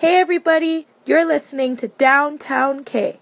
Hey everybody, you're listening to Downtown K.